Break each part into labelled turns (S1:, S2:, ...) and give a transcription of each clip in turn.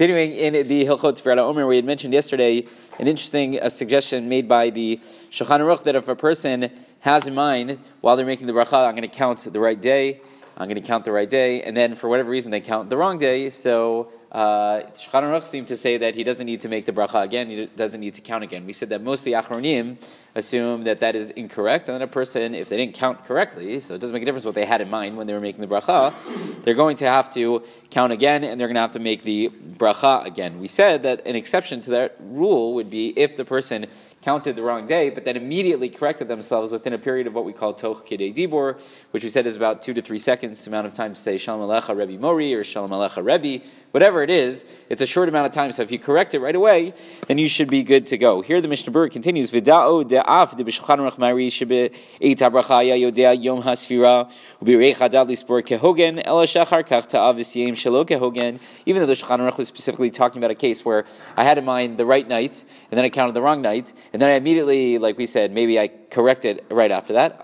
S1: Continuing in the Hilchot Tefillah Omer, we had mentioned yesterday an interesting suggestion made by the Shulchan Aruch that if a person has in mind while they're making the bracha, I'm going to count the right day, I'm going to count the right day, and then for whatever reason they count the wrong day, so uh, Shulchan Aruch seemed to say that he doesn't need to make the bracha again, he doesn't need to count again. We said that most of the Achronim assume that that is incorrect, and then a person, if they didn't count correctly, so it doesn't make a difference what they had in mind when they were making the bracha, they're going to have to count again, and they're going to have to make the bracha again. We said that an exception to that rule would be if the person counted the wrong day, but then immediately corrected themselves within a period of what we call toch kidei dibor, which we said is about two to three seconds, the amount of time to say shalom alecha Rebbe Mori or shalom alecha Rebbe, whatever it is, it's a short amount of time. So if you correct it right away, then you should be good to go. Here the Mishnah Berurah continues, Vida'o de'af de b'shulchan mari shebe yodea yom hasfira lispor kehogen ela shachar kach ta'av v'siyim shelo kehogen. Even though the Shulchan was specifically talking about a case where I had in mind the right night, and then I counted the wrong night, and then I immediately, like we said, maybe I corrected right after that.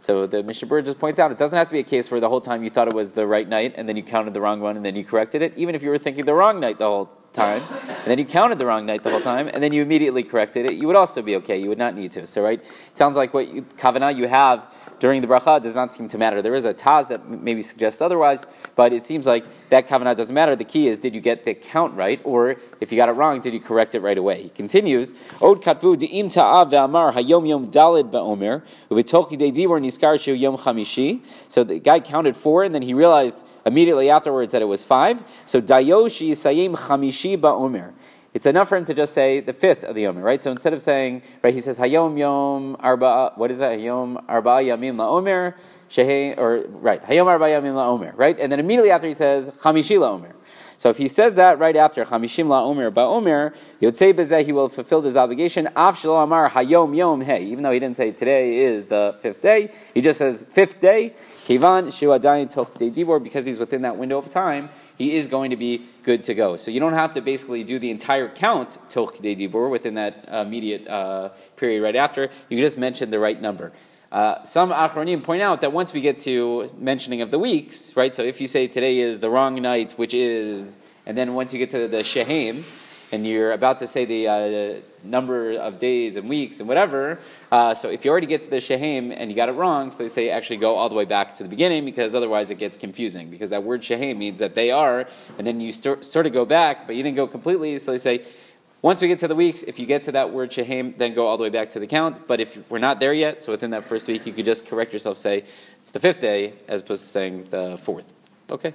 S1: So the Mishnah Berurah just points out it doesn't have to be a case where the whole time you thought it was the right night and then you counted the wrong one and then you corrected it, even if you were thinking the wrong night the whole time, and then you counted the wrong night the whole time, and then you immediately corrected it, you would also be okay. You would not need to. So, right? It sounds like what you, kavanah you have during the bracha does not seem to matter. There is a taz that maybe suggests otherwise, but it seems like that kavanah doesn't matter. The key is, did you get the count right, or if you got it wrong, did you correct it right away? He continues, Od katvu di'im ta'av ve'amar hayom yom dalid ba'omer, de'dibor niskar yom chamishi. So the guy counted four, and then he realized immediately afterwards that it was five. So dayoshi sayim chamishi ba'omer. It's enough for him to just say the fifth of the Omer, right? So instead of saying, right, he says Hayom Yom Arba. What is that? Hayom Arba Yamim La Omer Shehe or right Hayom Arba Yamim La Omer, right? And then immediately after he says Chamishi La Omer. So if he says that right after Chamishim La Omer Ba Omer, Yotzei Bezeh, he will fulfill his obligation. Shelo Amar Hayom Yom Hey. Even though he didn't say today is the fifth day, he just says fifth day. Kivan Shu Adayin Toch Dibor because he's within that window of time he is going to be good to go. So you don't have to basically do the entire count Kidei Dibur within that uh, immediate uh, period right after. You can just mention the right number. Uh, some Achronim point out that once we get to mentioning of the weeks, right, so if you say today is the wrong night, which is, and then once you get to the Shehem, and you're about to say the uh, number of days and weeks and whatever, uh, so if you already get to the shehem and you got it wrong, so they say actually go all the way back to the beginning because otherwise it gets confusing because that word shehem means that they are, and then you st- sort of go back, but you didn't go completely. So they say once we get to the weeks, if you get to that word shehem, then go all the way back to the count. But if we're not there yet, so within that first week, you could just correct yourself, say it's the fifth day as opposed to saying the fourth. Okay.